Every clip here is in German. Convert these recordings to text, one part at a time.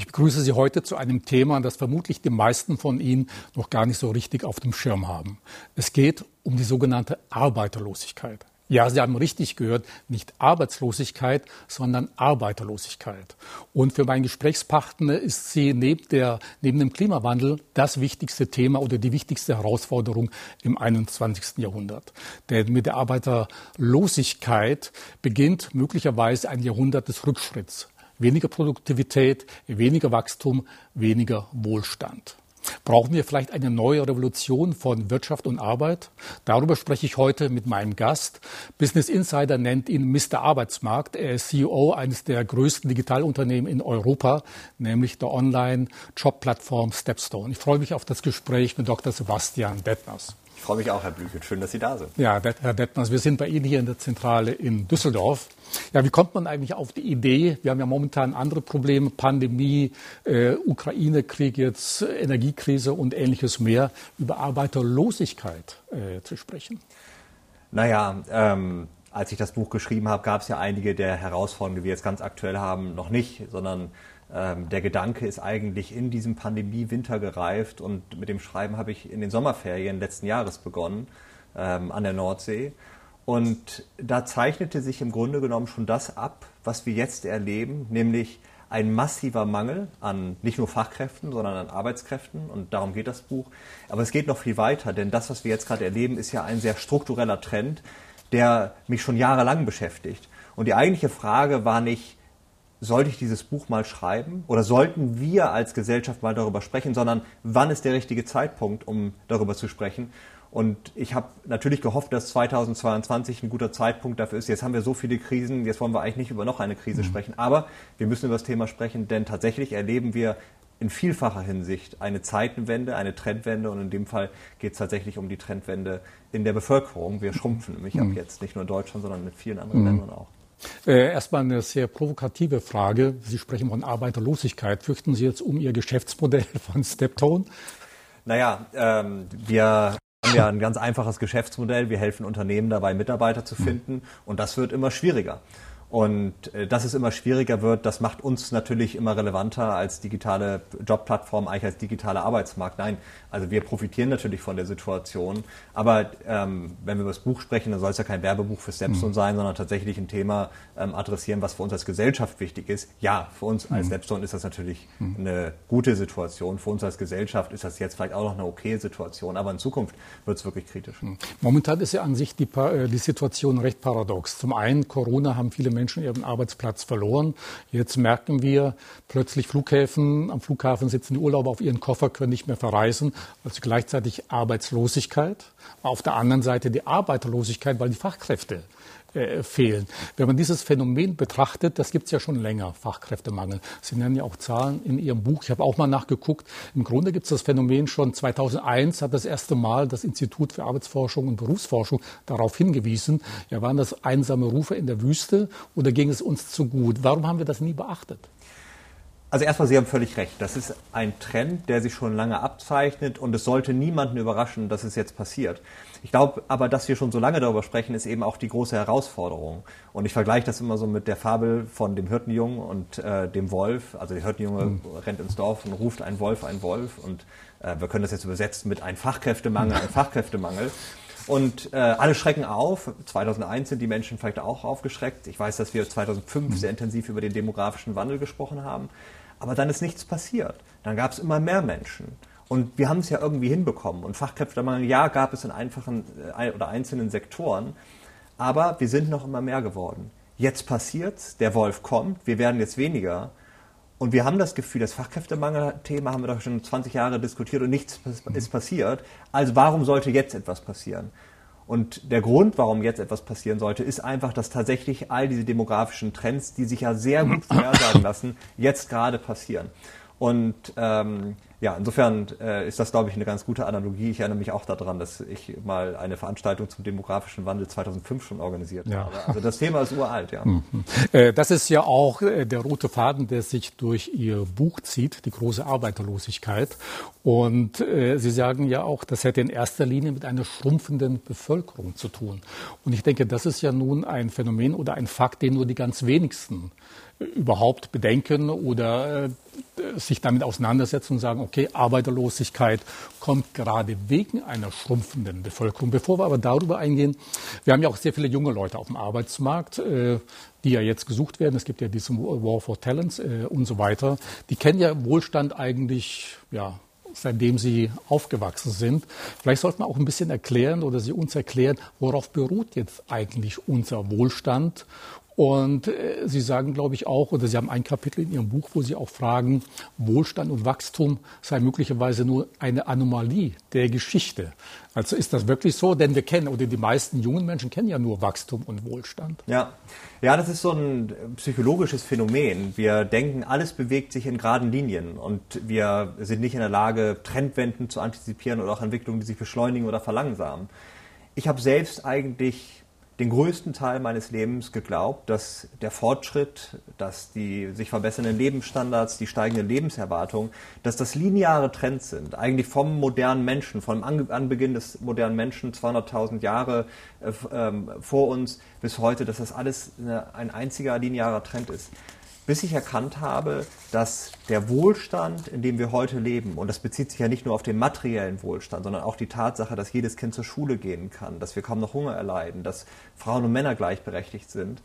Ich begrüße Sie heute zu einem Thema, das vermutlich die meisten von Ihnen noch gar nicht so richtig auf dem Schirm haben. Es geht um die sogenannte Arbeiterlosigkeit. Ja, Sie haben richtig gehört, nicht Arbeitslosigkeit, sondern Arbeiterlosigkeit. Und für meinen Gesprächspartner ist sie neben, der, neben dem Klimawandel das wichtigste Thema oder die wichtigste Herausforderung im 21. Jahrhundert. Denn mit der Arbeiterlosigkeit beginnt möglicherweise ein Jahrhundert des Rückschritts. Weniger Produktivität, weniger Wachstum, weniger Wohlstand. Brauchen wir vielleicht eine neue Revolution von Wirtschaft und Arbeit? Darüber spreche ich heute mit meinem Gast. Business Insider nennt ihn Mr. Arbeitsmarkt. Er ist CEO eines der größten Digitalunternehmen in Europa, nämlich der Online-Jobplattform Stepstone. Ich freue mich auf das Gespräch mit Dr. Sebastian Detmers. Ich freue mich auch, Herr Blüchert. Schön, dass Sie da sind. Ja, Herr Detmers, wir sind bei Ihnen hier in der Zentrale in Düsseldorf. Ja, wie kommt man eigentlich auf die Idee? Wir haben ja momentan andere Probleme, Pandemie, äh, Ukraine-Krieg jetzt, Energiekrise und ähnliches mehr, über Arbeiterlosigkeit äh, zu sprechen. Naja, ähm, als ich das Buch geschrieben habe, gab es ja einige der Herausforderungen, die wir jetzt ganz aktuell haben, noch nicht, sondern der Gedanke ist eigentlich in diesem Pandemie-Winter gereift und mit dem Schreiben habe ich in den Sommerferien letzten Jahres begonnen ähm, an der Nordsee. Und da zeichnete sich im Grunde genommen schon das ab, was wir jetzt erleben, nämlich ein massiver Mangel an nicht nur Fachkräften, sondern an Arbeitskräften. Und darum geht das Buch. Aber es geht noch viel weiter, denn das, was wir jetzt gerade erleben, ist ja ein sehr struktureller Trend, der mich schon jahrelang beschäftigt. Und die eigentliche Frage war nicht, sollte ich dieses Buch mal schreiben oder sollten wir als Gesellschaft mal darüber sprechen, sondern wann ist der richtige Zeitpunkt, um darüber zu sprechen. Und ich habe natürlich gehofft, dass 2022 ein guter Zeitpunkt dafür ist. Jetzt haben wir so viele Krisen, jetzt wollen wir eigentlich nicht über noch eine Krise mhm. sprechen. Aber wir müssen über das Thema sprechen, denn tatsächlich erleben wir in vielfacher Hinsicht eine Zeitenwende, eine Trendwende. Und in dem Fall geht es tatsächlich um die Trendwende in der Bevölkerung. Wir schrumpfen nämlich mhm. ab jetzt, nicht nur in Deutschland, sondern mit vielen anderen mhm. Ländern auch. Äh, erstmal eine sehr provokative Frage. Sie sprechen von Arbeiterlosigkeit. Fürchten Sie jetzt um Ihr Geschäftsmodell von Steptone? Naja, ähm, wir haben ja ein ganz einfaches Geschäftsmodell. Wir helfen Unternehmen dabei, Mitarbeiter zu finden. Und das wird immer schwieriger. Und äh, dass es immer schwieriger wird, das macht uns natürlich immer relevanter als digitale Jobplattform, eigentlich als digitaler Arbeitsmarkt. Nein, also wir profitieren natürlich von der Situation. Aber ähm, wenn wir über das Buch sprechen, dann soll es ja kein Werbebuch für Stepstone mhm. sein, sondern tatsächlich ein Thema ähm, adressieren, was für uns als Gesellschaft wichtig ist. Ja, für uns als mhm. Stepstone ist das natürlich mhm. eine gute Situation. Für uns als Gesellschaft ist das jetzt vielleicht auch noch eine okay Situation. Aber in Zukunft wird es wirklich kritisch. Mhm. Momentan ist ja an sich die, äh, die Situation recht paradox. Zum einen, Corona haben viele Menschen Menschen ihren Arbeitsplatz verloren. Jetzt merken wir plötzlich Flughäfen, am Flughafen sitzen die Urlauber auf ihren Koffer, können nicht mehr verreisen. Also gleichzeitig Arbeitslosigkeit. Auf der anderen Seite die Arbeiterlosigkeit, weil die Fachkräfte äh, fehlen. Wenn man dieses Phänomen betrachtet, das gibt es ja schon länger, Fachkräftemangel. Sie nennen ja auch Zahlen in Ihrem Buch. Ich habe auch mal nachgeguckt. Im Grunde gibt es das Phänomen schon 2001 hat das erste Mal das Institut für Arbeitsforschung und Berufsforschung darauf hingewiesen. Ja, waren das einsame Rufe in der Wüste oder ging es uns zu gut? Warum haben wir das nie beachtet? Also erstmal, Sie haben völlig recht. Das ist ein Trend, der sich schon lange abzeichnet und es sollte niemanden überraschen, dass es jetzt passiert. Ich glaube aber, dass wir schon so lange darüber sprechen, ist eben auch die große Herausforderung. Und ich vergleiche das immer so mit der Fabel von dem Hirtenjungen und äh, dem Wolf. Also der Hirtenjunge mhm. rennt ins Dorf und ruft ein Wolf, ein Wolf. Und äh, wir können das jetzt übersetzen mit ein Fachkräftemangel, ein Fachkräftemangel. Und äh, alle schrecken auf. 2001 sind die Menschen vielleicht auch aufgeschreckt. Ich weiß, dass wir 2005 mhm. sehr intensiv über den demografischen Wandel gesprochen haben. Aber dann ist nichts passiert. Dann gab es immer mehr Menschen. Und wir haben es ja irgendwie hinbekommen. Und Fachkräftemangel, ja, gab es in einfachen äh, oder einzelnen Sektoren. Aber wir sind noch immer mehr geworden. Jetzt passiert's, der Wolf kommt, wir werden jetzt weniger. Und wir haben das Gefühl, das Fachkräftemangel-Thema haben wir doch schon 20 Jahre diskutiert und nichts ist passiert. Also warum sollte jetzt etwas passieren? Und der Grund, warum jetzt etwas passieren sollte, ist einfach, dass tatsächlich all diese demografischen Trends, die sich ja sehr gut vorhersagen lassen, jetzt gerade passieren. Und ähm, ja, insofern äh, ist das, glaube ich, eine ganz gute Analogie. Ich erinnere mich auch daran, dass ich mal eine Veranstaltung zum demografischen Wandel 2005 schon organisiert ja. habe. Also das Thema ist uralt, ja. Mhm. Äh, das ist ja auch äh, der rote Faden, der sich durch Ihr Buch zieht, die große Arbeiterlosigkeit. Und äh, Sie sagen ja auch, das hätte in erster Linie mit einer schrumpfenden Bevölkerung zu tun. Und ich denke, das ist ja nun ein Phänomen oder ein Fakt, den nur die ganz wenigsten überhaupt bedenken oder äh, sich damit auseinandersetzen und sagen, okay, Arbeiterlosigkeit kommt gerade wegen einer schrumpfenden Bevölkerung. Bevor wir aber darüber eingehen, wir haben ja auch sehr viele junge Leute auf dem Arbeitsmarkt, äh, die ja jetzt gesucht werden. Es gibt ja diesen War for Talents äh, und so weiter. Die kennen ja Wohlstand eigentlich, ja, seitdem sie aufgewachsen sind. Vielleicht sollte man auch ein bisschen erklären oder Sie uns erklären, worauf beruht jetzt eigentlich unser Wohlstand und äh, Sie sagen, glaube ich, auch, oder Sie haben ein Kapitel in Ihrem Buch, wo Sie auch fragen, Wohlstand und Wachstum sei möglicherweise nur eine Anomalie der Geschichte. Also ist das wirklich so? Denn wir kennen, oder die meisten jungen Menschen kennen ja nur Wachstum und Wohlstand. Ja, ja das ist so ein psychologisches Phänomen. Wir denken, alles bewegt sich in geraden Linien und wir sind nicht in der Lage, Trendwenden zu antizipieren oder auch Entwicklungen, die sich beschleunigen oder verlangsamen. Ich habe selbst eigentlich den größten Teil meines Lebens geglaubt, dass der Fortschritt, dass die sich verbessernden Lebensstandards, die steigende Lebenserwartung, dass das lineare Trends sind. Eigentlich vom modernen Menschen, vom Anbeginn des modernen Menschen, 200.000 Jahre äh, ähm, vor uns bis heute, dass das alles eine, ein einziger linearer Trend ist bis ich erkannt habe, dass der Wohlstand, in dem wir heute leben, und das bezieht sich ja nicht nur auf den materiellen Wohlstand, sondern auch die Tatsache, dass jedes Kind zur Schule gehen kann, dass wir kaum noch Hunger erleiden, dass Frauen und Männer gleichberechtigt sind,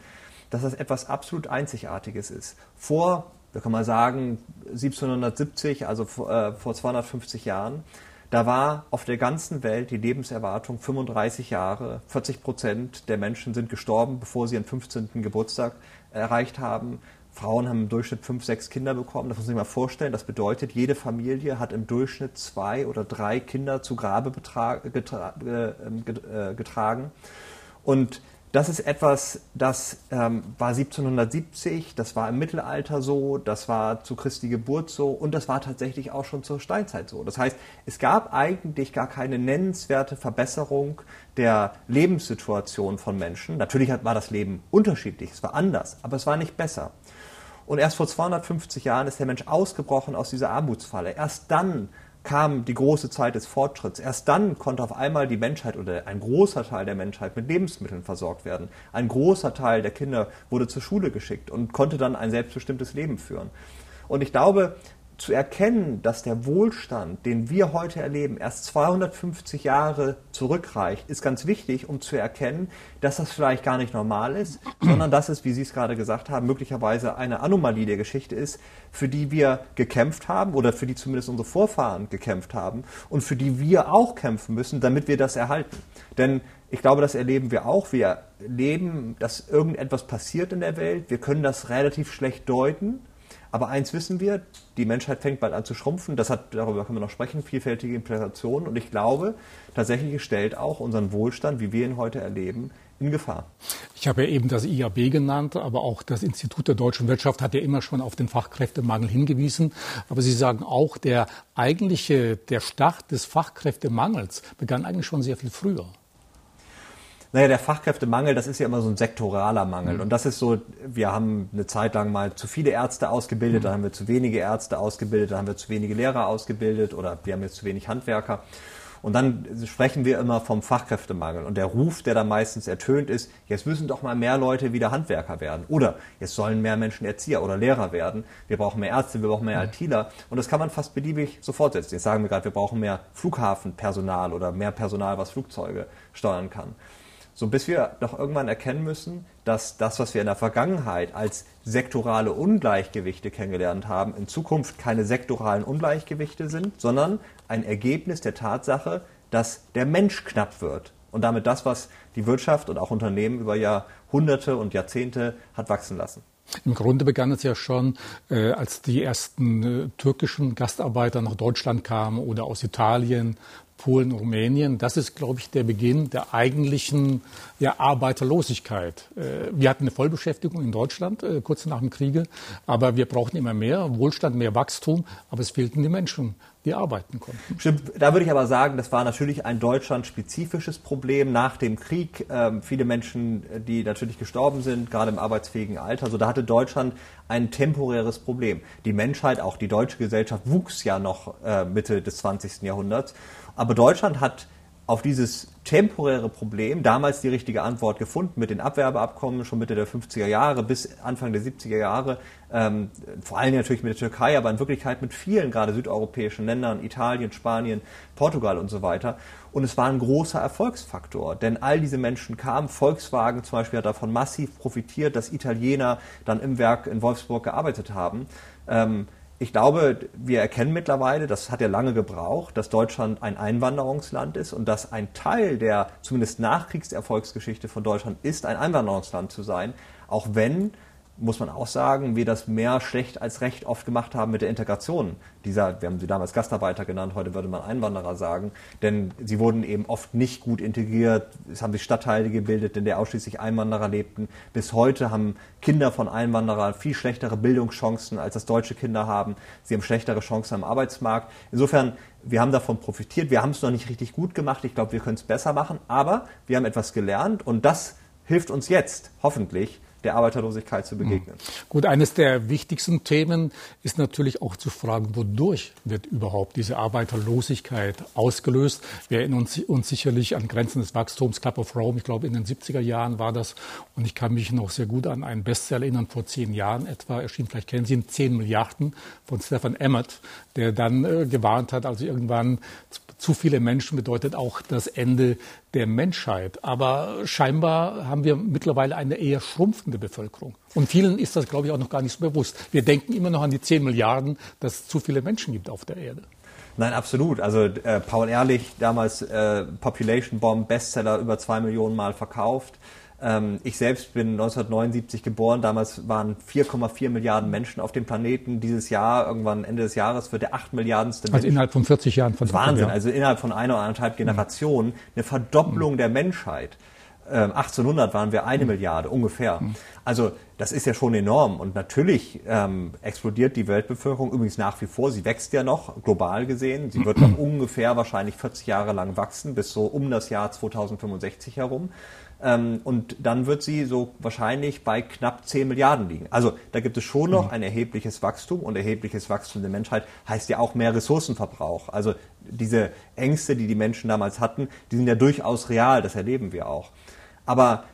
dass das etwas absolut Einzigartiges ist. Vor, da kann man sagen, 1770, also äh, vor 250 Jahren, da war auf der ganzen Welt die Lebenserwartung 35 Jahre. 40 Prozent der Menschen sind gestorben, bevor sie ihren 15. Geburtstag erreicht haben. Frauen haben im Durchschnitt fünf, sechs Kinder bekommen. Das muss man sich mal vorstellen. Das bedeutet, jede Familie hat im Durchschnitt zwei oder drei Kinder zu Grabe getra ähm, äh, getragen. Und das ist etwas, das ähm, war 1770, das war im Mittelalter so, das war zu Christi Geburt so und das war tatsächlich auch schon zur Steinzeit so. Das heißt, es gab eigentlich gar keine nennenswerte Verbesserung der Lebenssituation von Menschen. Natürlich war das Leben unterschiedlich, es war anders, aber es war nicht besser. Und erst vor 250 Jahren ist der Mensch ausgebrochen aus dieser Armutsfalle. Erst dann kam die große Zeit des Fortschritts. Erst dann konnte auf einmal die Menschheit oder ein großer Teil der Menschheit mit Lebensmitteln versorgt werden. Ein großer Teil der Kinder wurde zur Schule geschickt und konnte dann ein selbstbestimmtes Leben führen. Und ich glaube, zu erkennen, dass der Wohlstand, den wir heute erleben, erst 250 Jahre zurückreicht, ist ganz wichtig, um zu erkennen, dass das vielleicht gar nicht normal ist, sondern dass es, wie Sie es gerade gesagt haben, möglicherweise eine Anomalie der Geschichte ist, für die wir gekämpft haben oder für die zumindest unsere Vorfahren gekämpft haben und für die wir auch kämpfen müssen, damit wir das erhalten. Denn ich glaube, das erleben wir auch. Wir erleben, dass irgendetwas passiert in der Welt. Wir können das relativ schlecht deuten aber eins wissen wir, die Menschheit fängt bald an zu schrumpfen. Das hat, darüber können wir noch sprechen, vielfältige Implikationen. Und ich glaube, tatsächlich stellt auch unseren Wohlstand, wie wir ihn heute erleben, in Gefahr. Ich habe ja eben das IAB genannt, aber auch das Institut der deutschen Wirtschaft hat ja immer schon auf den Fachkräftemangel hingewiesen. Aber Sie sagen auch, der eigentliche, der Start des Fachkräftemangels begann eigentlich schon sehr viel früher. Naja, der Fachkräftemangel, das ist ja immer so ein sektoraler Mangel. Mhm. Und das ist so, wir haben eine Zeit lang mal zu viele Ärzte ausgebildet, mhm. dann haben wir zu wenige Ärzte ausgebildet, dann haben wir zu wenige Lehrer ausgebildet oder wir haben jetzt zu wenig Handwerker. Und dann sprechen wir immer vom Fachkräftemangel. Und der Ruf, der da meistens ertönt ist, jetzt müssen doch mal mehr Leute wieder Handwerker werden. Oder jetzt sollen mehr Menschen Erzieher oder Lehrer werden. Wir brauchen mehr Ärzte, wir brauchen mehr mhm. ITler. Und das kann man fast beliebig sofort setzen. Jetzt sagen wir gerade, wir brauchen mehr Flughafenpersonal oder mehr Personal, was Flugzeuge steuern kann. So bis wir doch irgendwann erkennen müssen, dass das, was wir in der Vergangenheit als sektorale Ungleichgewichte kennengelernt haben, in Zukunft keine sektoralen Ungleichgewichte sind, sondern ein Ergebnis der Tatsache, dass der Mensch knapp wird und damit das, was die Wirtschaft und auch Unternehmen über Jahrhunderte und Jahrzehnte hat wachsen lassen. Im Grunde begann es ja schon, äh, als die ersten äh, türkischen Gastarbeiter nach Deutschland kamen oder aus Italien Polen, Rumänien. Das ist, glaube ich, der Beginn der eigentlichen ja, Arbeiterlosigkeit. Äh, wir hatten eine Vollbeschäftigung in Deutschland äh, kurz nach dem Kriege, aber wir brauchten immer mehr Wohlstand, mehr Wachstum, aber es fehlten die Menschen, die arbeiten konnten. Stimmt, da würde ich aber sagen, das war natürlich ein deutschlandspezifisches Problem nach dem Krieg. Ähm, viele Menschen, die natürlich gestorben sind, gerade im arbeitsfähigen Alter. Also da hatte Deutschland ein temporäres Problem. Die Menschheit, auch die deutsche Gesellschaft, wuchs ja noch äh, Mitte des 20. Jahrhunderts. Aber Deutschland hat auf dieses temporäre Problem damals die richtige Antwort gefunden mit den Abwerbeabkommen schon Mitte der 50er Jahre bis Anfang der 70er Jahre, ähm, vor allem natürlich mit der Türkei, aber in Wirklichkeit mit vielen gerade südeuropäischen Ländern, Italien, Spanien, Portugal und so weiter. Und es war ein großer Erfolgsfaktor, denn all diese Menschen kamen. Volkswagen zum Beispiel hat davon massiv profitiert, dass Italiener dann im Werk in Wolfsburg gearbeitet haben. Ähm, ich glaube, wir erkennen mittlerweile, das hat ja lange gebraucht, dass Deutschland ein Einwanderungsland ist und dass ein Teil der zumindest Nachkriegserfolgsgeschichte von Deutschland ist, ein Einwanderungsland zu sein, auch wenn muss man auch sagen, wir das mehr schlecht als recht oft gemacht haben mit der Integration dieser, wir haben sie damals Gastarbeiter genannt, heute würde man Einwanderer sagen, denn sie wurden eben oft nicht gut integriert, es haben sich Stadtteile gebildet, in der ausschließlich Einwanderer lebten. Bis heute haben Kinder von Einwanderern viel schlechtere Bildungschancen, als das deutsche Kinder haben. Sie haben schlechtere Chancen am Arbeitsmarkt. Insofern, wir haben davon profitiert. Wir haben es noch nicht richtig gut gemacht. Ich glaube, wir können es besser machen, aber wir haben etwas gelernt und das hilft uns jetzt, hoffentlich, der Arbeiterlosigkeit zu begegnen. Hm. Gut, eines der wichtigsten Themen ist natürlich auch zu fragen, wodurch wird überhaupt diese Arbeiterlosigkeit ausgelöst? Wir erinnern uns, uns sicherlich an Grenzen des Wachstums, Club of Rome, ich glaube in den 70er Jahren war das. Und ich kann mich noch sehr gut an einen Bestseller erinnern, vor zehn Jahren etwa erschien, vielleicht kennen Sie ihn, 10 Milliarden von Stefan Emmett, der dann äh, gewarnt hat, also irgendwann zu viele Menschen bedeutet auch das Ende der Menschheit. Aber scheinbar haben wir mittlerweile eine eher schrumpfende Bevölkerung. Und vielen ist das, glaube ich, auch noch gar nicht so bewusst. Wir denken immer noch an die 10 Milliarden, dass es zu viele Menschen gibt auf der Erde. Nein, absolut. Also äh, Paul Ehrlich, damals äh, Population Bomb, Bestseller über zwei Millionen Mal verkauft. Ähm, ich selbst bin 1979 geboren. Damals waren 4,4 Milliarden Menschen auf dem Planeten. Dieses Jahr, irgendwann Ende des Jahres, wird der 8 Milliardenste Mensch. Also innerhalb von 40 Jahren. Von Wahnsinn. Also innerhalb von einer oder anderthalb Generationen eine Verdopplung mhm. der Menschheit. 1800 ähm, waren wir eine mhm. Milliarde ungefähr. Mhm. Also das ist ja schon enorm und natürlich ähm, explodiert die Weltbevölkerung übrigens nach wie vor. Sie wächst ja noch global gesehen. Sie wird noch ungefähr wahrscheinlich 40 Jahre lang wachsen bis so um das Jahr 2065 herum. Ähm, und dann wird sie so wahrscheinlich bei knapp 10 Milliarden liegen. Also da gibt es schon noch mhm. ein erhebliches Wachstum und erhebliches Wachstum der Menschheit heißt ja auch mehr Ressourcenverbrauch. Also diese Ängste, die die Menschen damals hatten, die sind ja durchaus real, das erleben wir auch. Aber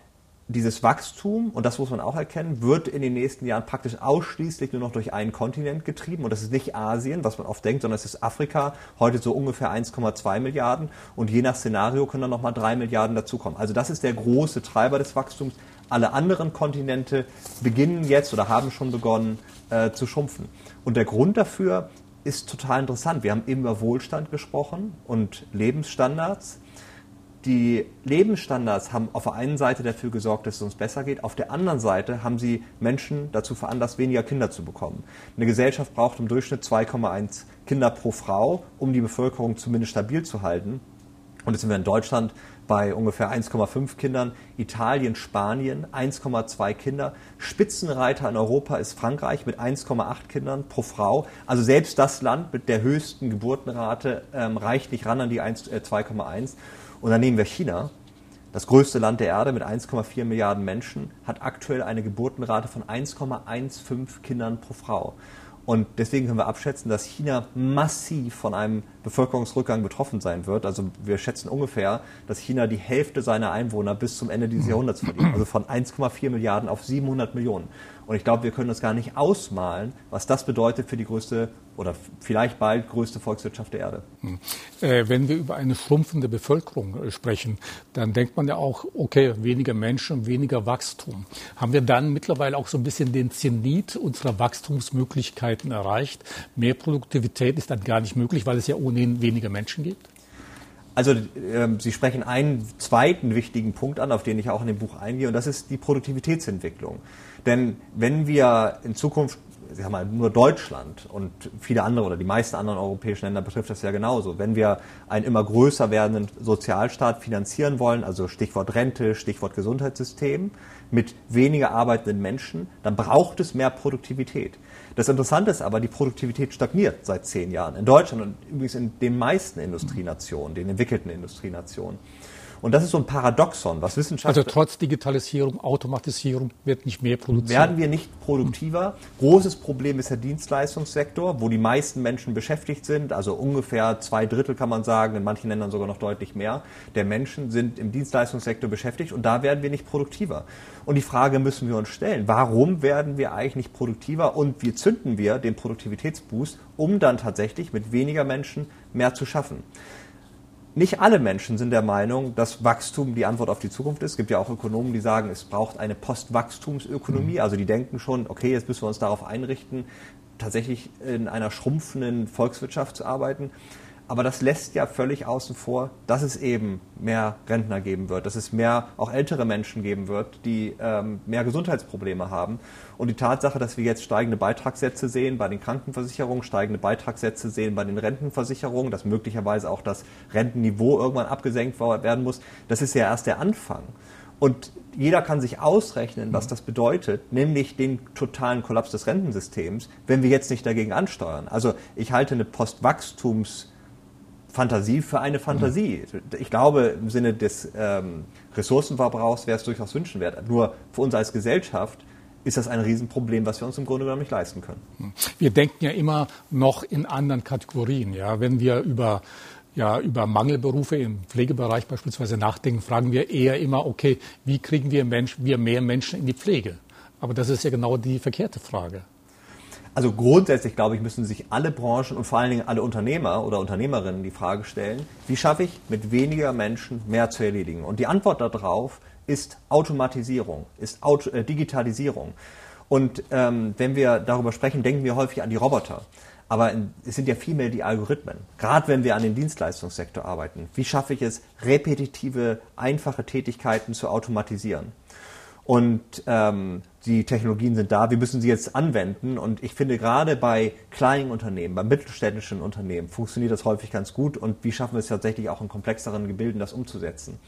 dieses Wachstum, und das muss man auch erkennen, wird in den nächsten Jahren praktisch ausschließlich nur noch durch einen Kontinent getrieben. Und das ist nicht Asien, was man oft denkt, sondern es ist Afrika, heute so ungefähr 1,2 Milliarden. Und je nach Szenario können dann nochmal drei Milliarden dazukommen. Also das ist der große Treiber des Wachstums. Alle anderen Kontinente beginnen jetzt oder haben schon begonnen äh, zu schrumpfen. Und der Grund dafür ist total interessant. Wir haben eben über Wohlstand gesprochen und Lebensstandards die Lebensstandards haben auf der einen Seite dafür gesorgt, dass es uns besser geht, auf der anderen Seite haben sie Menschen dazu veranlasst, weniger Kinder zu bekommen. Eine Gesellschaft braucht im Durchschnitt 2,1 Kinder pro Frau, um die Bevölkerung zumindest stabil zu halten. Und jetzt sind wir in Deutschland bei ungefähr 1,5 Kindern, Italien, Spanien 1,2 Kinder. Spitzenreiter in Europa ist Frankreich mit 1,8 Kindern pro Frau. Also selbst das Land mit der höchsten Geburtenrate ähm, reicht nicht ran an die 2,1. Äh, und dann nehmen wir China, das größte Land der Erde mit 1,4 Milliarden Menschen, hat aktuell eine Geburtenrate von 1,15 Kindern pro Frau. Und deswegen können wir abschätzen, dass China massiv von einem Bevölkerungsrückgang betroffen sein wird. Also wir schätzen ungefähr, dass China die Hälfte seiner Einwohner bis zum Ende dieses Jahrhunderts verliert. Also von 1,4 Milliarden auf 700 Millionen. Und ich glaube, wir können uns gar nicht ausmalen, was das bedeutet für die größte oder vielleicht bald größte Volkswirtschaft der Erde. Hm. Äh, wenn wir über eine schrumpfende Bevölkerung äh, sprechen, dann denkt man ja auch, okay, weniger Menschen, weniger Wachstum. Haben wir dann mittlerweile auch so ein bisschen den Zenit unserer Wachstumsmöglichkeiten erreicht? Mehr Produktivität ist dann gar nicht möglich, weil es ja ohnehin weniger Menschen gibt? Also äh, Sie sprechen einen zweiten wichtigen Punkt an, auf den ich auch in dem Buch eingehe, und das ist die Produktivitätsentwicklung. Denn wenn wir in Zukunft Sie haben halt nur Deutschland und viele andere oder die meisten anderen europäischen Länder betrifft das ja genauso. Wenn wir einen immer größer werdenden Sozialstaat finanzieren wollen, also Stichwort Rente, Stichwort Gesundheitssystem, mit weniger arbeitenden Menschen, dann braucht es mehr Produktivität. Das Interessante ist aber, die Produktivität stagniert seit zehn Jahren in Deutschland und übrigens in den meisten Industrienationen, den entwickelten Industrienationen. Und das ist so ein Paradoxon, was Wissenschaftler... Also trotz Digitalisierung, Automatisierung wird nicht mehr produziert. Werden wir nicht produktiver? Großes Problem ist der Dienstleistungssektor, wo die meisten Menschen beschäftigt sind. Also ungefähr zwei Drittel kann man sagen, in manchen Ländern sogar noch deutlich mehr, der Menschen sind im Dienstleistungssektor beschäftigt und da werden wir nicht produktiver. Und die Frage müssen wir uns stellen, warum werden wir eigentlich nicht produktiver und wie zünden wir den Produktivitätsboost, um dann tatsächlich mit weniger Menschen mehr zu schaffen? Nicht alle Menschen sind der Meinung, dass Wachstum die Antwort auf die Zukunft ist. Es gibt ja auch Ökonomen, die sagen, es braucht eine Postwachstumsökonomie. Mhm. Also die denken schon, okay, jetzt müssen wir uns darauf einrichten, tatsächlich in einer schrumpfenden Volkswirtschaft zu arbeiten. Aber das lässt ja völlig außen vor, dass es eben mehr Rentner geben wird, dass es mehr auch ältere Menschen geben wird, die ähm, mehr Gesundheitsprobleme haben. Und die Tatsache, dass wir jetzt steigende Beitragssätze sehen bei den Krankenversicherungen, steigende Beitragssätze sehen bei den Rentenversicherungen, dass möglicherweise auch das Rentenniveau irgendwann abgesenkt werden muss, das ist ja erst der Anfang. Und jeder kann sich ausrechnen, was das bedeutet, nämlich den totalen Kollaps des Rentensystems, wenn wir jetzt nicht dagegen ansteuern. Also ich halte eine Postwachstums- Fantasie für eine Fantasie. Ich glaube, im Sinne des ähm, Ressourcenverbrauchs wäre es durchaus wünschenswert. Nur für uns als Gesellschaft ist das ein Riesenproblem, was wir uns im Grunde genommen nicht leisten können. Wir denken ja immer noch in anderen Kategorien. Ja? Wenn wir über, ja, über Mangelberufe im Pflegebereich beispielsweise nachdenken, fragen wir eher immer, okay, wie kriegen wir, Mensch, wir mehr Menschen in die Pflege? Aber das ist ja genau die verkehrte Frage. Also grundsätzlich, glaube ich, müssen sich alle Branchen und vor allen Dingen alle Unternehmer oder Unternehmerinnen die Frage stellen, wie schaffe ich mit weniger Menschen mehr zu erledigen? Und die Antwort darauf ist Automatisierung, ist Auto, äh, Digitalisierung. Und ähm, wenn wir darüber sprechen, denken wir häufig an die Roboter. Aber es sind ja vielmehr die Algorithmen. Gerade wenn wir an den Dienstleistungssektor arbeiten. Wie schaffe ich es, repetitive, einfache Tätigkeiten zu automatisieren? Und ähm, die Technologien sind da, wir müssen sie jetzt anwenden. Und ich finde, gerade bei kleinen Unternehmen, bei mittelständischen Unternehmen funktioniert das häufig ganz gut. Und wie schaffen wir es tatsächlich auch in komplexeren Gebilden, das umzusetzen?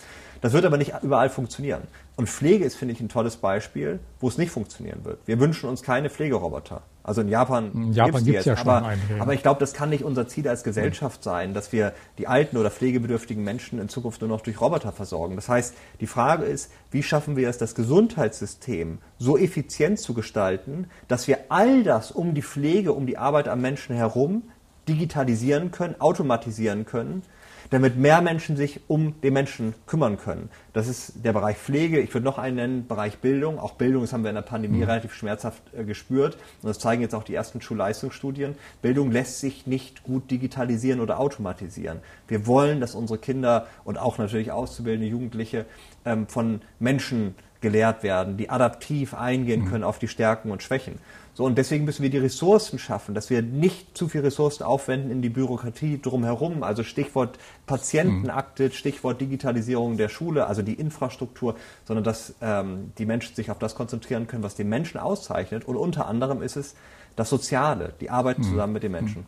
Das wird aber nicht überall funktionieren. Und Pflege ist, finde ich, ein tolles Beispiel, wo es nicht funktionieren wird. Wir wünschen uns keine Pflegeroboter. Also in Japan, in Japan gibt es ja schon aber, einige. Aber ich glaube, das kann nicht unser Ziel als Gesellschaft sein, dass wir die alten oder pflegebedürftigen Menschen in Zukunft nur noch durch Roboter versorgen. Das heißt, die Frage ist, wie schaffen wir es, das Gesundheitssystem so effizient zu gestalten, dass wir all das um die Pflege, um die Arbeit am Menschen herum digitalisieren können, automatisieren können, damit mehr Menschen sich um den Menschen kümmern können. Das ist der Bereich Pflege. Ich würde noch einen nennen, Bereich Bildung. Auch Bildung, das haben wir in der Pandemie mhm. relativ schmerzhaft äh, gespürt. Und das zeigen jetzt auch die ersten Schulleistungsstudien. Bildung lässt sich nicht gut digitalisieren oder automatisieren. Wir wollen, dass unsere Kinder und auch natürlich auszubildende Jugendliche ähm, von Menschen gelehrt werden, die adaptiv eingehen mhm. können auf die Stärken und Schwächen. So, und deswegen müssen wir die Ressourcen schaffen, dass wir nicht zu viel Ressourcen aufwenden in die Bürokratie drumherum. Also Stichwort Patientenakte, Stichwort Digitalisierung der Schule, also die Infrastruktur, sondern dass ähm, die Menschen sich auf das konzentrieren können, was den Menschen auszeichnet. Und unter anderem ist es das Soziale, die Arbeit hm. zusammen mit den Menschen.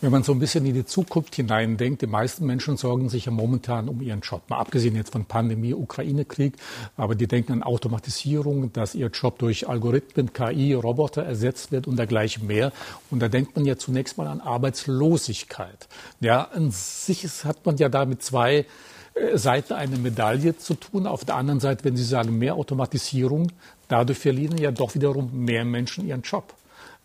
Wenn man so ein bisschen in die Zukunft hineindenkt, die meisten Menschen sorgen sich ja momentan um ihren Job. Mal abgesehen jetzt von Pandemie, Ukraine-Krieg, aber die denken an Automatisierung, dass ihr Job durch Algorithmen, KI, Roboter ersetzt wird und dergleichen mehr. Und da denkt man ja zunächst mal an Arbeitslosigkeit. Ja, an sich hat man ja da mit zwei äh, Seiten eine Medaille zu tun. Auf der anderen Seite, wenn Sie sagen mehr Automatisierung, dadurch verlieren ja doch wiederum mehr Menschen ihren Job.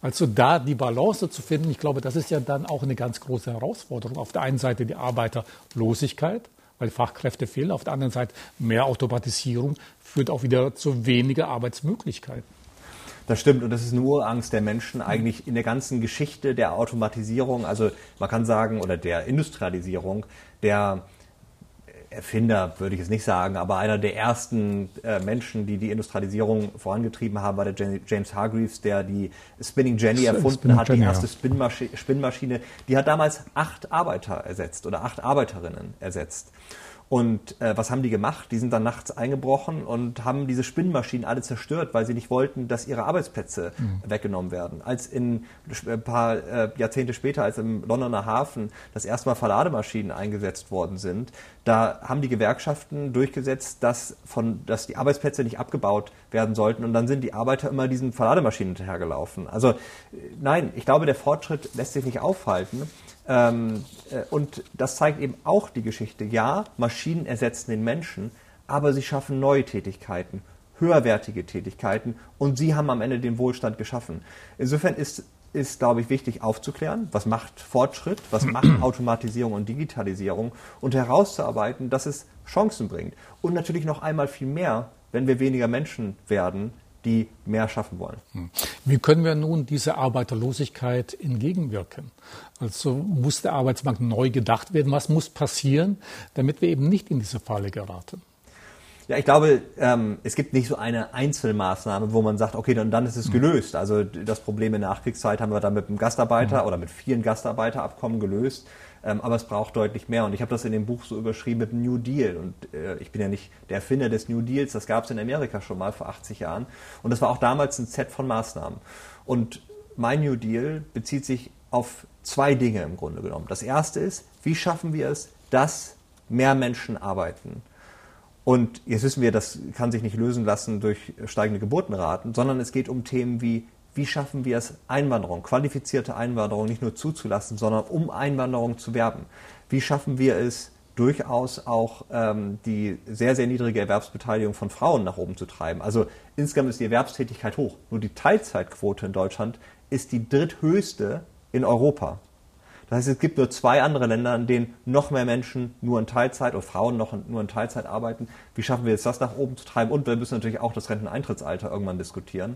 Also da die Balance zu finden, ich glaube, das ist ja dann auch eine ganz große Herausforderung. Auf der einen Seite die Arbeiterlosigkeit, weil Fachkräfte fehlen. Auf der anderen Seite mehr Automatisierung führt auch wieder zu weniger Arbeitsmöglichkeiten. Das stimmt und das ist eine Urangst der Menschen eigentlich in der ganzen Geschichte der Automatisierung, also man kann sagen, oder der Industrialisierung, der Erfinder würde ich es nicht sagen, aber einer der ersten äh, Menschen, die die Industrialisierung vorangetrieben haben, war der James Hargreaves, der die Spinning Jenny erfunden Spinning hat, Jenny, die erste ja. Spinnmaschine. Die hat damals acht Arbeiter ersetzt oder acht Arbeiterinnen ersetzt. Und äh, was haben die gemacht? Die sind dann nachts eingebrochen und haben diese Spinnmaschinen alle zerstört, weil sie nicht wollten, dass ihre Arbeitsplätze mhm. weggenommen werden. Als in ein äh, paar äh, Jahrzehnte später, als im Londoner Hafen das erste Mal Verlademaschinen eingesetzt worden sind, da haben die Gewerkschaften durchgesetzt, dass, von, dass die Arbeitsplätze nicht abgebaut werden sollten. Und dann sind die Arbeiter immer diesen Verlademaschinen hinterhergelaufen. Also äh, nein, ich glaube, der Fortschritt lässt sich nicht aufhalten. Ähm, äh, und das zeigt eben auch die Geschichte. Ja, Maschinen ersetzen den Menschen, aber sie schaffen neue Tätigkeiten, höherwertige Tätigkeiten und sie haben am Ende den Wohlstand geschaffen. Insofern ist, ist glaube ich, wichtig aufzuklären, was macht Fortschritt, was macht Automatisierung und Digitalisierung und herauszuarbeiten, dass es Chancen bringt. Und natürlich noch einmal viel mehr, wenn wir weniger Menschen werden, die mehr schaffen wollen. Hm. Wie können wir nun dieser Arbeiterlosigkeit entgegenwirken? Also muss der Arbeitsmarkt neu gedacht werden? Was muss passieren, damit wir eben nicht in diese Falle geraten? Ja, ich glaube, ähm, es gibt nicht so eine Einzelmaßnahme, wo man sagt, okay, dann, dann ist es hm. gelöst. Also das Problem in der Nachkriegszeit haben wir dann mit dem Gastarbeiter mhm. oder mit vielen Gastarbeiterabkommen gelöst. Ähm, aber es braucht deutlich mehr. Und ich habe das in dem Buch so überschrieben mit New Deal. Und äh, ich bin ja nicht der Erfinder des New Deals, das gab es in Amerika schon mal vor 80 Jahren. Und das war auch damals ein Set von Maßnahmen. Und mein New Deal bezieht sich auf zwei Dinge im Grunde genommen. Das erste ist, wie schaffen wir es, dass mehr Menschen arbeiten? Und jetzt wissen wir, das kann sich nicht lösen lassen durch steigende Geburtenraten, sondern es geht um Themen wie wie schaffen wir es, Einwanderung, qualifizierte Einwanderung nicht nur zuzulassen, sondern um Einwanderung zu werben? Wie schaffen wir es, durchaus auch ähm, die sehr, sehr niedrige Erwerbsbeteiligung von Frauen nach oben zu treiben? Also insgesamt ist die Erwerbstätigkeit hoch. Nur die Teilzeitquote in Deutschland ist die dritthöchste in Europa. Das heißt, es gibt nur zwei andere Länder, in denen noch mehr Menschen nur in Teilzeit oder Frauen noch nur in Teilzeit arbeiten. Wie schaffen wir es, das nach oben zu treiben? Und wir müssen natürlich auch das Renteneintrittsalter irgendwann diskutieren.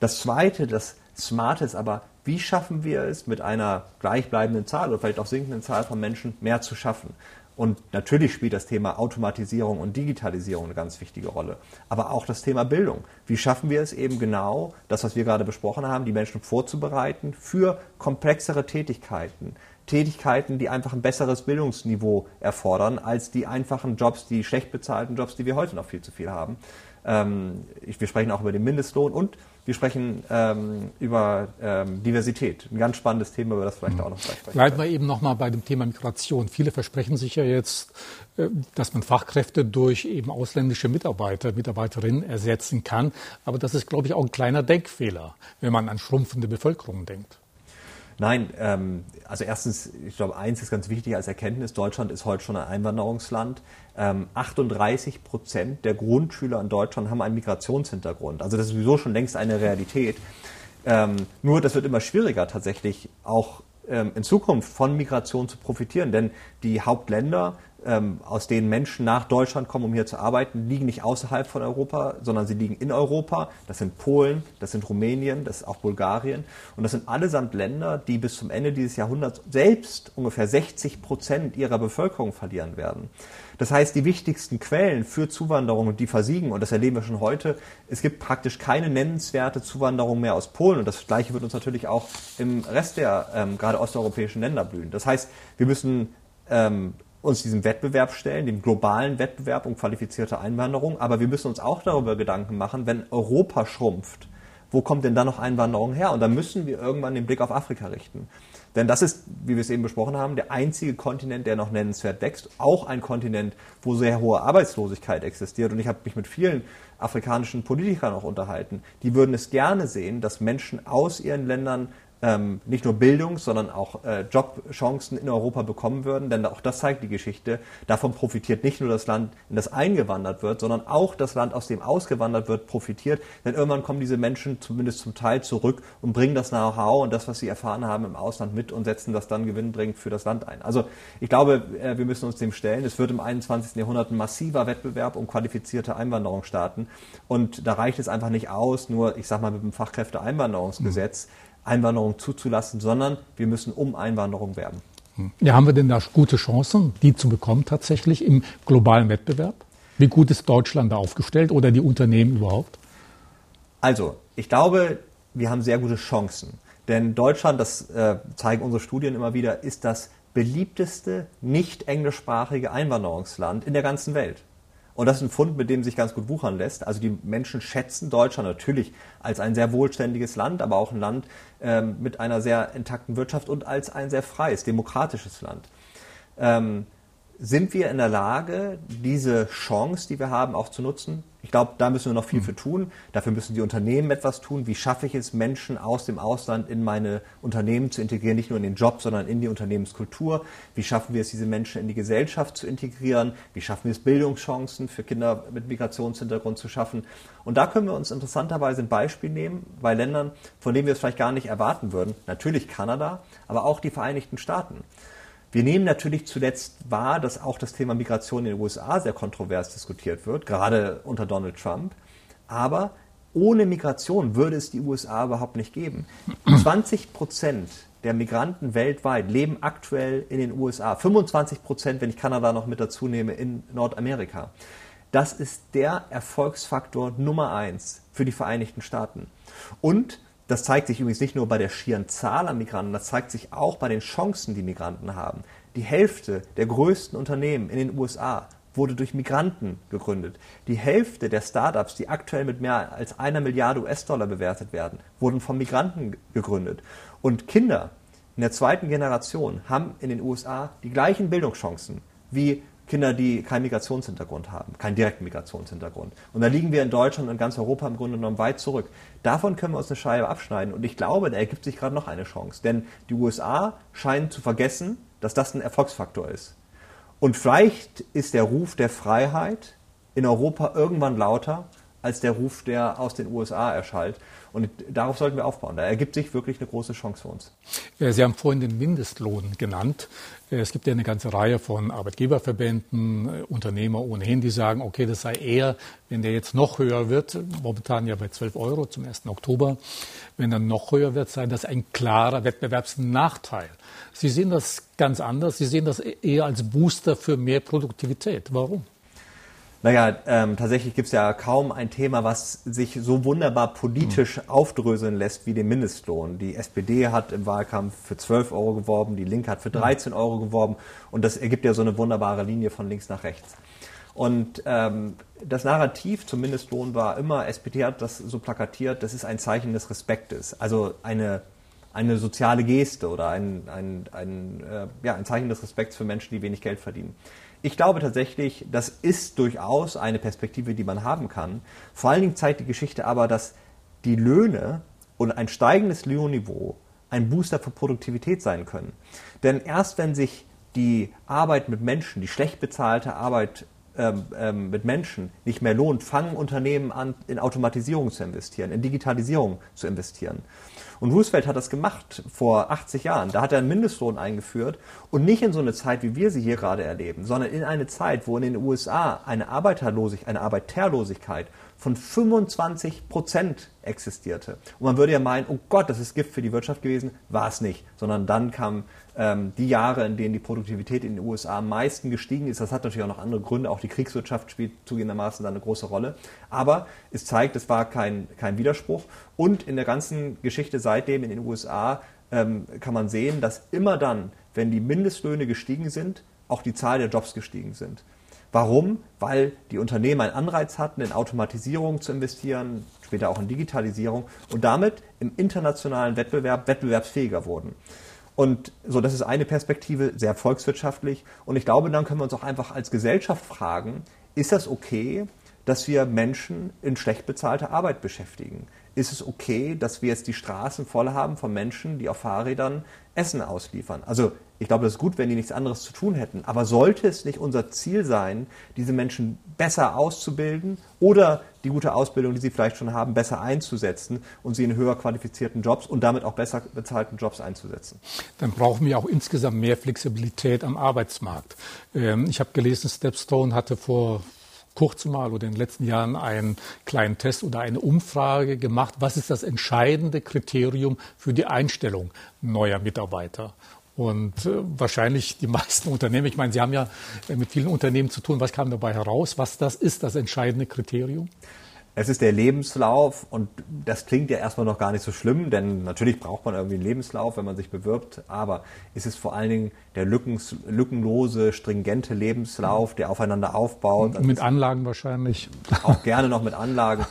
Das Zweite, das Smarte ist aber, wie schaffen wir es, mit einer gleichbleibenden Zahl oder vielleicht auch sinkenden Zahl von Menschen mehr zu schaffen? Und natürlich spielt das Thema Automatisierung und Digitalisierung eine ganz wichtige Rolle. Aber auch das Thema Bildung. Wie schaffen wir es eben genau, das, was wir gerade besprochen haben, die Menschen vorzubereiten für komplexere Tätigkeiten? Tätigkeiten, die einfach ein besseres Bildungsniveau erfordern, als die einfachen Jobs, die schlecht bezahlten Jobs, die wir heute noch viel zu viel haben. Ähm, wir sprechen auch über den Mindestlohn und wir sprechen ähm, über ähm, Diversität. Ein ganz spannendes Thema, über das vielleicht mhm. auch noch gleich sprechen. Bleiben wir eben nochmal bei dem Thema Migration. Viele versprechen sich ja jetzt, äh, dass man Fachkräfte durch eben ausländische Mitarbeiter, Mitarbeiterinnen ersetzen kann. Aber das ist, glaube ich, auch ein kleiner Denkfehler, wenn man an schrumpfende Bevölkerung denkt. Nein, ähm, also erstens, ich glaube, eins ist ganz wichtig als Erkenntnis, Deutschland ist heute schon ein Einwanderungsland. Ähm, 38 Prozent der Grundschüler in Deutschland haben einen Migrationshintergrund. Also das ist sowieso schon längst eine Realität. Ähm, nur das wird immer schwieriger tatsächlich auch ähm, in Zukunft von Migration zu profitieren, denn die Hauptländer ähm, aus denen Menschen nach Deutschland kommen, um hier zu arbeiten, liegen nicht außerhalb von Europa, sondern sie liegen in Europa. Das sind Polen, das sind Rumänien, das ist auch Bulgarien. Und das sind allesamt Länder, die bis zum Ende dieses Jahrhunderts selbst ungefähr 60 Prozent ihrer Bevölkerung verlieren werden. Das heißt, die wichtigsten Quellen für Zuwanderung, die versiegen, und das erleben wir schon heute, es gibt praktisch keine nennenswerte Zuwanderung mehr aus Polen. Und das Gleiche wird uns natürlich auch im Rest der ähm, gerade osteuropäischen Länder blühen. Das heißt, wir müssen ähm, uns diesem Wettbewerb stellen, dem globalen Wettbewerb um qualifizierte Einwanderung. Aber wir müssen uns auch darüber Gedanken machen, wenn Europa schrumpft, wo kommt denn da noch Einwanderung her? Und da müssen wir irgendwann den Blick auf Afrika richten. Denn das ist, wie wir es eben besprochen haben, der einzige Kontinent, der noch nennenswert wächst. Auch ein Kontinent, wo sehr hohe Arbeitslosigkeit existiert. Und ich habe mich mit vielen afrikanischen Politikern auch unterhalten. Die würden es gerne sehen, dass Menschen aus ihren Ländern ähm, nicht nur Bildung, sondern auch äh, Jobchancen in Europa bekommen würden. Denn auch das zeigt die Geschichte. Davon profitiert nicht nur das Land, in das eingewandert wird, sondern auch das Land, aus dem ausgewandert wird, profitiert. Denn irgendwann kommen diese Menschen zumindest zum Teil zurück und bringen das Know-how und das, was sie erfahren haben im Ausland mit und setzen das dann gewinnbringend für das Land ein. Also ich glaube, äh, wir müssen uns dem stellen. Es wird im 21. Jahrhundert ein massiver Wettbewerb um qualifizierte Einwanderung starten. Und da reicht es einfach nicht aus, nur, ich sag mal, mit dem Fachkräfteeinwanderungsgesetz mhm Einwanderung zuzulassen, sondern wir müssen um Einwanderung werben. Ja, haben wir denn da gute Chancen, die zu bekommen tatsächlich im globalen Wettbewerb? Wie gut ist Deutschland da aufgestellt oder die Unternehmen überhaupt? Also, ich glaube, wir haben sehr gute Chancen. Denn Deutschland, das äh, zeigen unsere Studien immer wieder, ist das beliebteste nicht englischsprachige Einwanderungsland in der ganzen Welt. Und das ist ein Fund, mit dem sich ganz gut wuchern lässt. Also die Menschen schätzen Deutschland natürlich als ein sehr wohlständiges Land, aber auch ein Land ähm, mit einer sehr intakten Wirtschaft und als ein sehr freies, demokratisches Land. Ähm, sind wir in der Lage, diese Chance, die wir haben, auch zu nutzen? Ich glaube, da müssen wir noch viel für tun. Dafür müssen die Unternehmen etwas tun. Wie schaffe ich es, Menschen aus dem Ausland in meine Unternehmen zu integrieren, nicht nur in den Job, sondern in die Unternehmenskultur? Wie schaffen wir es, diese Menschen in die Gesellschaft zu integrieren? Wie schaffen wir es, Bildungschancen für Kinder mit Migrationshintergrund zu schaffen? Und da können wir uns interessanterweise ein Beispiel nehmen bei Ländern, von denen wir es vielleicht gar nicht erwarten würden. Natürlich Kanada, aber auch die Vereinigten Staaten. Wir nehmen natürlich zuletzt wahr, dass auch das Thema Migration in den USA sehr kontrovers diskutiert wird, gerade unter Donald Trump. Aber ohne Migration würde es die USA überhaupt nicht geben. 20 Prozent der Migranten weltweit leben aktuell in den USA. 25 Prozent, wenn ich Kanada noch mit dazu nehme, in Nordamerika. Das ist der Erfolgsfaktor Nummer eins für die Vereinigten Staaten. Und das zeigt sich übrigens nicht nur bei der schieren Zahl an Migranten, das zeigt sich auch bei den Chancen, die Migranten haben. Die Hälfte der größten Unternehmen in den USA wurde durch Migranten gegründet. Die Hälfte der Startups, die aktuell mit mehr als einer Milliarde US-Dollar bewertet werden, wurden von Migranten gegründet. Und Kinder in der zweiten Generation haben in den USA die gleichen Bildungschancen wie Kinder, die keinen Migrationshintergrund haben, keinen direkten Migrationshintergrund. Und da liegen wir in Deutschland und ganz Europa im Grunde genommen weit zurück. Davon können wir uns eine Scheibe abschneiden. Und ich glaube, da ergibt sich gerade noch eine Chance. Denn die USA scheinen zu vergessen, dass das ein Erfolgsfaktor ist. Und vielleicht ist der Ruf der Freiheit in Europa irgendwann lauter als der Ruf, der aus den USA erschallt. Und darauf sollten wir aufbauen. Da ergibt sich wirklich eine große Chance für uns. Sie haben vorhin den Mindestlohn genannt. Es gibt ja eine ganze Reihe von Arbeitgeberverbänden, äh, Unternehmer ohnehin, die sagen, okay, das sei eher, wenn der jetzt noch höher wird, momentan ja bei 12 Euro zum 1. Oktober, wenn er noch höher wird, sei das ein klarer Wettbewerbsnachteil. Sie sehen das ganz anders. Sie sehen das eher als Booster für mehr Produktivität. Warum? Naja, ähm, tatsächlich gibt es ja kaum ein Thema, was sich so wunderbar politisch mhm. aufdröseln lässt wie den Mindestlohn. Die SPD hat im Wahlkampf für 12 Euro geworben, die Linke hat für 13 mhm. Euro geworben und das ergibt ja so eine wunderbare Linie von links nach rechts. Und ähm, das Narrativ zum Mindestlohn war immer, SPD hat das so plakatiert, das ist ein Zeichen des Respektes, also eine, eine soziale Geste oder ein, ein, ein, äh, ja, ein Zeichen des Respekts für Menschen, die wenig Geld verdienen. Ich glaube tatsächlich, das ist durchaus eine Perspektive, die man haben kann. Vor allen Dingen zeigt die Geschichte aber, dass die Löhne und ein steigendes Lohnniveau ein Booster für Produktivität sein können. Denn erst wenn sich die Arbeit mit Menschen, die schlecht bezahlte Arbeit ähm, ähm, mit Menschen nicht mehr lohnt, fangen Unternehmen an, in Automatisierung zu investieren, in Digitalisierung zu investieren. Und Roosevelt hat das gemacht vor 80 Jahren. Da hat er einen Mindestlohn eingeführt und nicht in so eine Zeit, wie wir sie hier gerade erleben, sondern in eine Zeit, wo in den USA eine Arbeiterlosigkeit, eine Arbeiterlosigkeit von 25 Prozent existierte. Und man würde ja meinen, oh Gott, das ist Gift für die Wirtschaft gewesen. War es nicht. Sondern dann kamen ähm, die Jahre, in denen die Produktivität in den USA am meisten gestiegen ist. Das hat natürlich auch noch andere Gründe. Auch die Kriegswirtschaft spielt zugegebenermaßen da eine große Rolle. Aber es zeigt, es war kein, kein Widerspruch. Und in der ganzen Geschichte seitdem in den USA ähm, kann man sehen, dass immer dann, wenn die Mindestlöhne gestiegen sind, auch die Zahl der Jobs gestiegen sind. Warum? Weil die Unternehmen einen Anreiz hatten, in Automatisierung zu investieren, später auch in Digitalisierung und damit im internationalen Wettbewerb wettbewerbsfähiger wurden. Und so, das ist eine Perspektive, sehr volkswirtschaftlich. Und ich glaube, dann können wir uns auch einfach als Gesellschaft fragen, ist das okay, dass wir Menschen in schlecht bezahlter Arbeit beschäftigen? Ist es okay, dass wir jetzt die Straßen voll haben von Menschen, die auf Fahrrädern Essen ausliefern? Also ich glaube, das ist gut, wenn die nichts anderes zu tun hätten. Aber sollte es nicht unser Ziel sein, diese Menschen besser auszubilden oder die gute Ausbildung, die sie vielleicht schon haben, besser einzusetzen und sie in höher qualifizierten Jobs und damit auch besser bezahlten Jobs einzusetzen? Dann brauchen wir auch insgesamt mehr Flexibilität am Arbeitsmarkt. Ähm, ich habe gelesen, Stepstone hatte vor kurzem mal oder in den letzten Jahren einen kleinen Test oder eine Umfrage gemacht. Was ist das entscheidende Kriterium für die Einstellung neuer Mitarbeiter? Und äh, wahrscheinlich die meisten Unternehmen, ich meine, Sie haben ja äh, mit vielen Unternehmen zu tun, was kam dabei heraus? Was das ist, das entscheidende Kriterium? Es ist der Lebenslauf und das klingt ja erstmal noch gar nicht so schlimm, denn natürlich braucht man irgendwie einen Lebenslauf, wenn man sich bewirbt, aber es ist vor allen Dingen der lückens, lückenlose, stringente Lebenslauf, der aufeinander aufbaut. Mit Anlagen wahrscheinlich. Auch gerne noch mit Anlagen.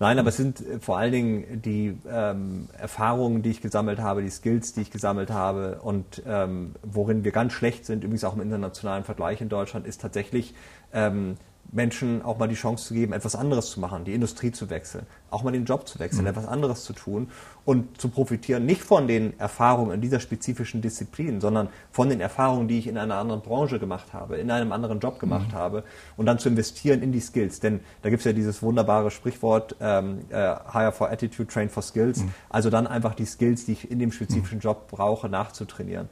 Nein, aber es sind äh, vor allen Dingen die ähm, Erfahrungen, die ich gesammelt habe, die Skills, die ich gesammelt habe und ähm, worin wir ganz schlecht sind, übrigens auch im internationalen Vergleich in Deutschland, ist tatsächlich ähm, Menschen auch mal die Chance zu geben, etwas anderes zu machen, die Industrie zu wechseln, auch mal den Job zu wechseln, mhm. etwas anderes zu tun und zu profitieren, nicht von den Erfahrungen in dieser spezifischen Disziplin, sondern von den Erfahrungen, die ich in einer anderen Branche gemacht habe, in einem anderen Job gemacht mhm. habe und dann zu investieren in die Skills. Denn da gibt es ja dieses wunderbare Sprichwort, ähm, äh, hire for attitude, train for skills, mhm. also dann einfach die Skills, die ich in dem spezifischen mhm. Job brauche, nachzutrainieren.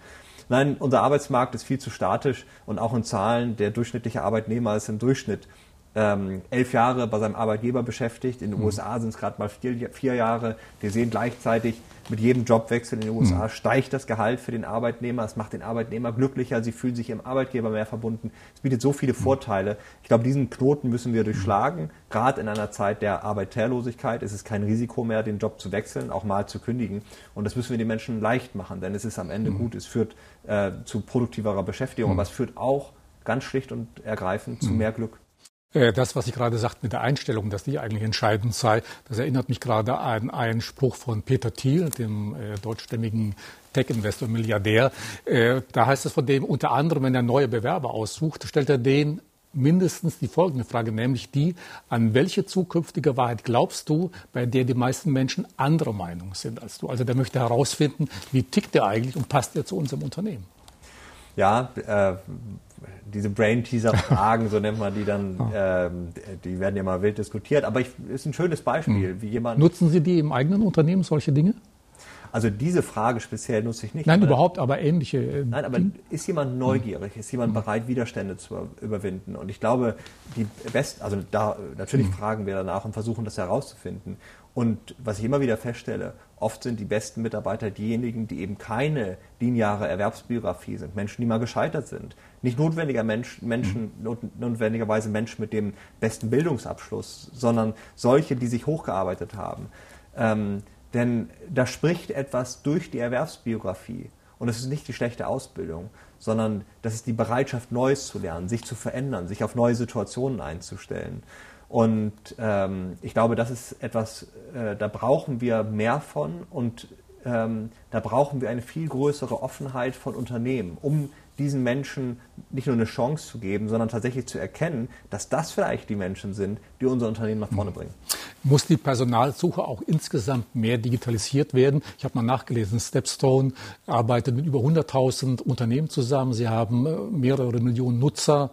Nein, unser Arbeitsmarkt ist viel zu statisch und auch in Zahlen, der durchschnittliche Arbeitnehmer ist im Durchschnitt ähm, elf Jahre bei seinem Arbeitgeber beschäftigt. In den mhm. USA sind es gerade mal vier, vier, Jahre. Wir sehen gleichzeitig, mit jedem Jobwechsel in den USA mhm. steigt das Gehalt für den Arbeitnehmer. Es macht den Arbeitnehmer glücklicher. Sie fühlen sich ihrem Arbeitgeber mehr verbunden. Es bietet so viele mhm. Vorteile. Ich glaube, diesen Knoten müssen wir durchschlagen. Gerade in einer Zeit der Arbeiterlosigkeit ist es kein Risiko mehr, den Job zu wechseln, auch mal zu kündigen. Und das müssen wir den Menschen leicht machen, denn es ist am Ende mhm. gut. Es führt äh, zu produktiverer Beschäftigung, mhm. aber es führt auch ganz schlicht und ergreifend zu mhm. mehr Glück. Äh, das, was ich gerade sagte mit der Einstellung, dass die eigentlich entscheidend sei, das erinnert mich gerade an einen Spruch von Peter Thiel, dem äh, deutschstämmigen Tech-Investor, Milliardär. Äh, da heißt es von dem unter anderem, wenn er neue Bewerber aussucht, stellt er den mindestens die folgende Frage, nämlich die, an welche zukünftige Wahrheit glaubst du, bei der die meisten Menschen anderer Meinung sind als du? Also der möchte herausfinden, wie tickt er eigentlich und passt er zu unserem Unternehmen? Ja, äh, diese Brain-Teaser-Fragen, so nennt man die dann, ähm, die werden ja mal wild diskutiert. Aber ich, ist ein schönes Beispiel, mhm. wie jemand. Nutzen Sie die im eigenen Unternehmen, solche Dinge? Also diese Frage speziell nutze ich nicht. Nein, überhaupt, aber ähnliche. Äh, Nein, aber ist jemand neugierig? Ist jemand bereit, Widerstände zu überwinden? Und ich glaube, die besten, also da natürlich fragen wir danach und versuchen das herauszufinden. Und was ich immer wieder feststelle, oft sind die besten Mitarbeiter diejenigen, die eben keine lineare Erwerbsbiografie sind, Menschen, die mal gescheitert sind. Nicht notwendiger Mensch, Menschen, mhm. notwendigerweise Menschen mit dem besten Bildungsabschluss, sondern solche, die sich hochgearbeitet haben. Ähm, denn da spricht etwas durch die Erwerbsbiografie. Und es ist nicht die schlechte Ausbildung, sondern das ist die Bereitschaft, Neues zu lernen, sich zu verändern, sich auf neue Situationen einzustellen. Und ähm, ich glaube, das ist etwas, äh, da brauchen wir mehr von und ähm, da brauchen wir eine viel größere Offenheit von Unternehmen, um diesen Menschen nicht nur eine Chance zu geben, sondern tatsächlich zu erkennen, dass das vielleicht die Menschen sind, die unser Unternehmen nach vorne bringen. Muss die Personalsuche auch insgesamt mehr digitalisiert werden? Ich habe mal nachgelesen, Stepstone arbeitet mit über 100.000 Unternehmen zusammen. Sie haben äh, mehrere Millionen Nutzer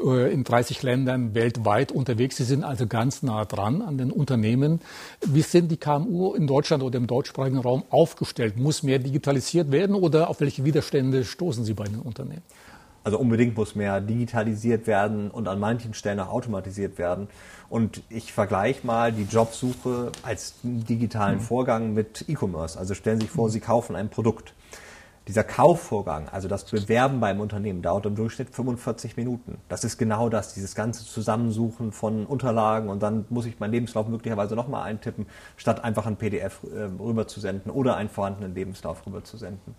in 30 Ländern weltweit unterwegs. Sie sind also ganz nah dran an den Unternehmen. Wie sind die KMU in Deutschland oder im deutschsprachigen Raum aufgestellt? Muss mehr digitalisiert werden oder auf welche Widerstände stoßen Sie bei den Unternehmen? Also unbedingt muss mehr digitalisiert werden und an manchen Stellen auch automatisiert werden. Und ich vergleiche mal die Jobsuche als digitalen mhm. Vorgang mit E-Commerce. Also stellen Sie sich vor, Sie kaufen ein Produkt. Dieser Kaufvorgang, also das Bewerben beim Unternehmen, dauert im Durchschnitt 45 Minuten. Das ist genau das, dieses ganze Zusammensuchen von Unterlagen und dann muss ich meinen Lebenslauf möglicherweise nochmal eintippen, statt einfach ein PDF äh, rüberzusenden oder einen vorhandenen Lebenslauf rüberzusenden.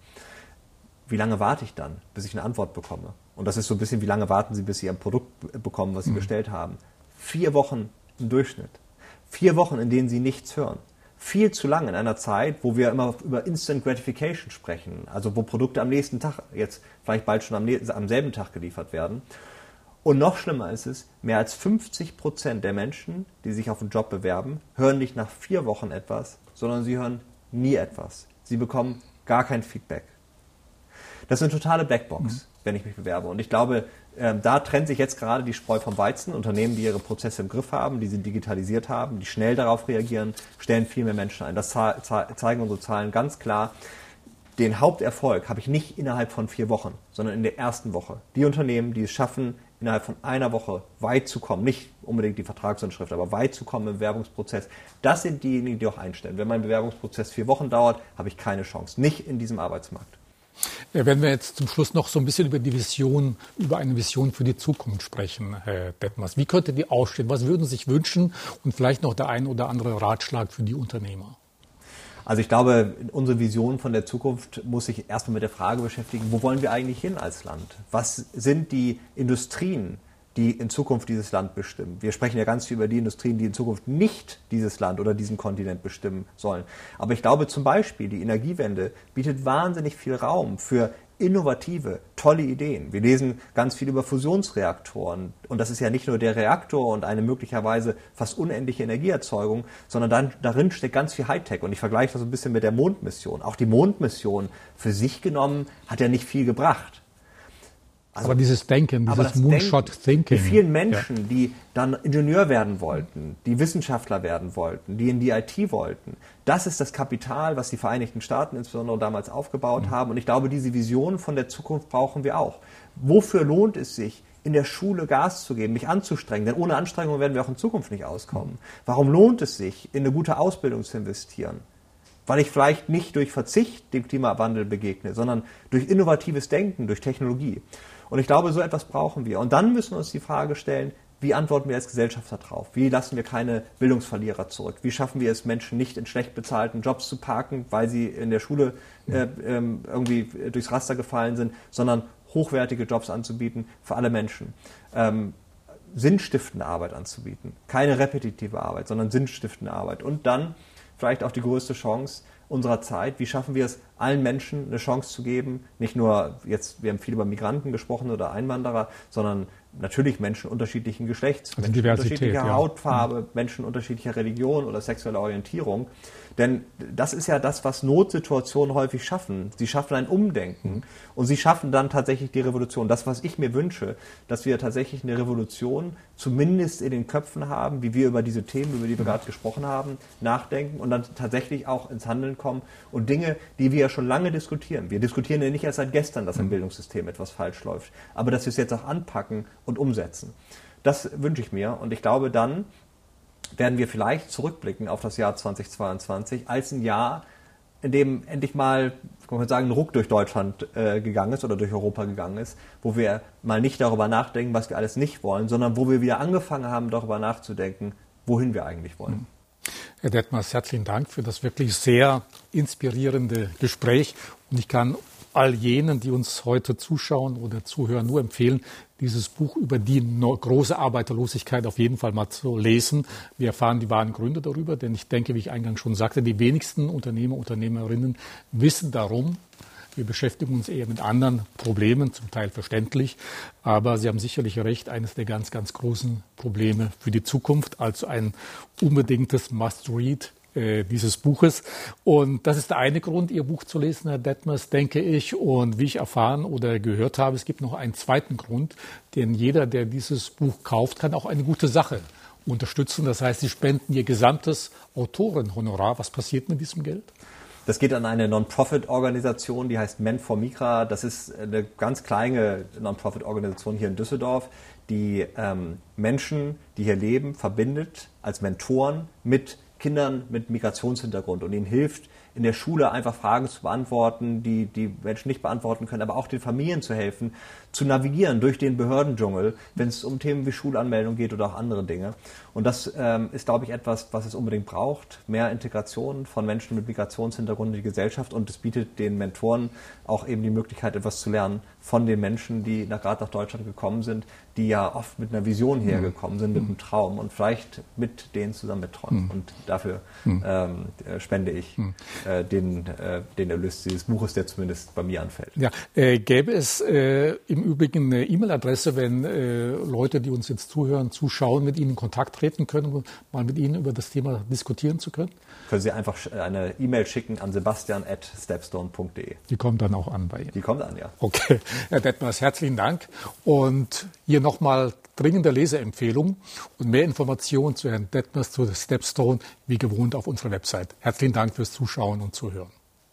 Wie lange warte ich dann, bis ich eine Antwort bekomme? Und das ist so ein bisschen, wie lange warten Sie, bis Sie ein Produkt bekommen, was Sie mhm. bestellt haben? Vier Wochen im Durchschnitt. Vier Wochen, in denen Sie nichts hören viel zu lang in einer Zeit, wo wir immer über Instant Gratification sprechen, also wo Produkte am nächsten Tag, jetzt vielleicht bald schon am, am selben Tag geliefert werden. Und noch schlimmer ist es, mehr als 50 Prozent der Menschen, die sich auf einen Job bewerben, hören nicht nach vier Wochen etwas, sondern sie hören nie etwas. Sie bekommen gar kein Feedback. Das ist eine totale Blackbox, mhm. wenn ich mich bewerbe. Und ich glaube, ähm, da trennt sich jetzt gerade die Spreu vom Weizen. Unternehmen, die ihre Prozesse im Griff haben, die sie digitalisiert haben, die schnell darauf reagieren, stellen viel mehr Menschen ein. Das zeigen unsere Zahlen ganz klar. Den Haupterfolg habe ich nicht innerhalb von vier Wochen, sondern in der ersten Woche. Die Unternehmen, die es schaffen, innerhalb von einer Woche weit zu kommen, nicht unbedingt die Vertragsunterschrift, aber weit zu kommen im Bewerbungsprozess, das sind diejenigen, die auch einstellen. Wenn mein Bewerbungsprozess vier Wochen dauert, habe ich keine Chance. Nicht in diesem Arbeitsmarkt. Wenn wir jetzt zum Schluss noch so ein bisschen über die Vision, über eine Vision für die Zukunft sprechen, Herr Detmers. Wie könnte die aussehen? Was würden Sie sich wünschen? Und vielleicht noch der ein oder andere Ratschlag für die Unternehmer. Also ich glaube, unsere Vision von der Zukunft muss sich erstmal mit der Frage beschäftigen, wo wollen wir eigentlich hin als Land? Was sind die Industrien, die in Zukunft dieses Land bestimmen. Wir sprechen ja ganz viel über die Industrien, die in Zukunft nicht dieses Land oder diesen Kontinent bestimmen sollen. Aber ich glaube zum Beispiel, die Energiewende bietet wahnsinnig viel Raum für innovative, tolle Ideen. Wir lesen ganz viel über Fusionsreaktoren. Und das ist ja nicht nur der Reaktor und eine möglicherweise fast unendliche Energieerzeugung, sondern dann, darin steckt ganz viel Hightech. Und ich vergleiche das ein bisschen mit der Mondmission. Auch die Mondmission für sich genommen hat ja nicht viel gebracht. Also, aber dieses Denken, dieses Moonshot Thinking. Die vielen Menschen, ja. die dann Ingenieur werden wollten, die Wissenschaftler werden wollten, die in die IT wollten, das ist das Kapital, was die Vereinigten Staaten insbesondere damals aufgebaut mhm. haben. Und ich glaube, diese Vision von der Zukunft brauchen wir auch. Wofür lohnt es sich, in der Schule Gas zu geben, mich anzustrengen? Denn ohne Anstrengung werden wir auch in Zukunft nicht auskommen. Warum lohnt es sich, in eine gute Ausbildung zu investieren? weil ich vielleicht nicht durch Verzicht dem Klimawandel begegne, sondern durch innovatives Denken, durch Technologie. Und ich glaube, so etwas brauchen wir. Und dann müssen wir uns die Frage stellen, wie antworten wir als Gesellschaft darauf? Wie lassen wir keine Bildungsverlierer zurück? Wie schaffen wir es, Menschen nicht in schlecht bezahlten Jobs zu parken, weil sie in der Schule äh, ähm, irgendwie durchs Raster gefallen sind, sondern hochwertige Jobs anzubieten für alle Menschen? Ähm, sinnstiftende Arbeit anzubieten. Keine repetitive Arbeit, sondern sinnstiftende Arbeit. Und dann vielleicht auch die größte Chance, unserer Zeit. Wie schaffen wir es, allen Menschen eine Chance zu geben? Nicht nur jetzt, wir haben viel über Migranten gesprochen oder Einwanderer, sondern natürlich Menschen unterschiedlichen Geschlechts, also Menschen unterschiedlicher ja. Hautfarbe, mhm. Menschen unterschiedlicher Religion oder sexueller Orientierung. Denn das ist ja das, was Notsituationen häufig schaffen. Sie schaffen ein Umdenken und sie schaffen dann tatsächlich die Revolution. Das, was ich mir wünsche, dass wir tatsächlich eine Revolution zumindest in den Köpfen haben, wie wir über diese Themen, über die wir gerade gesprochen haben, nachdenken und dann tatsächlich auch ins Handeln kommen und Dinge, die wir ja schon lange diskutieren. Wir diskutieren ja nicht erst seit gestern, dass im Bildungssystem etwas falsch läuft, aber dass wir es jetzt auch anpacken und umsetzen. Das wünsche ich mir und ich glaube dann, werden wir vielleicht zurückblicken auf das Jahr 2022 als ein Jahr, in dem endlich mal, kann man sagen, ein Ruck durch Deutschland äh, gegangen ist oder durch Europa gegangen ist, wo wir mal nicht darüber nachdenken, was wir alles nicht wollen, sondern wo wir wieder angefangen haben, darüber nachzudenken, wohin wir eigentlich wollen. Herr Detmers, herzlichen Dank für das wirklich sehr inspirierende Gespräch. Und ich kann all jenen, die uns heute zuschauen oder zuhören, nur empfehlen, dieses Buch über die große Arbeiterlosigkeit auf jeden Fall mal zu lesen. Wir erfahren die wahren Gründe darüber, denn ich denke, wie ich eingangs schon sagte, die wenigsten Unternehmer, Unternehmerinnen wissen darum. Wir beschäftigen uns eher mit anderen Problemen, zum Teil verständlich. Aber Sie haben sicherlich recht, eines der ganz, ganz großen Probleme für die Zukunft, also ein unbedingtes Must-Read äh, dieses Buches. Und das ist der eine Grund, Ihr Buch zu lesen, Herr Detmers, denke ich. Und wie ich erfahren oder gehört habe, es gibt noch einen zweiten Grund, denn jeder, der dieses Buch kauft, kann auch eine gute Sache unterstützen. Das heißt, Sie spenden Ihr gesamtes Autorenhonorar. Was passiert mit diesem Geld? Das geht an eine Non-Profit-Organisation, die heißt Men for Micra. Das ist eine ganz kleine Non-Profit-Organisation hier in Düsseldorf, die ähm, Menschen, die hier leben, verbindet als Mentoren mit Kindern mit Migrationshintergrund und ihnen hilft, in der Schule einfach Fragen zu beantworten, die die Menschen nicht beantworten können, aber auch den Familien zu helfen, zu navigieren durch den Behördendschungel, wenn es um Themen wie Schulanmeldung geht oder auch andere Dinge. Und das ähm, ist, glaube ich, etwas, was es unbedingt braucht. Mehr Integration von Menschen mit Migrationshintergrund in die Gesellschaft und es bietet den Mentoren auch eben die Möglichkeit, etwas zu lernen von den Menschen, die nach, gerade nach Deutschland gekommen sind, die ja oft mit einer Vision mhm. hergekommen sind, mit mhm. einem Traum und vielleicht mit denen zusammen mitträumen. Mhm. Und dafür ähm, äh, spende ich äh, den, äh, den Erlös dieses Buches, der zumindest bei mir anfällt. Ja, äh, gäbe es äh, im Übrigen eine E-Mail-Adresse, wenn äh, Leute, die uns jetzt zuhören, zuschauen, mit Ihnen in Kontakt treten können, um mal mit Ihnen über das Thema diskutieren zu können? Können Sie einfach eine E-Mail schicken an sebastian.stepstone.de. Die kommt dann auch an bei Ihnen. Die kommt an, ja. Okay. Herr Detmers, herzlichen Dank. Und hier nochmal dringende Leseempfehlung und mehr Informationen zu Herrn Detmers zu Stepstone wie gewohnt auf unserer Website. Herzlichen Dank fürs Zuschauen und Zuhören.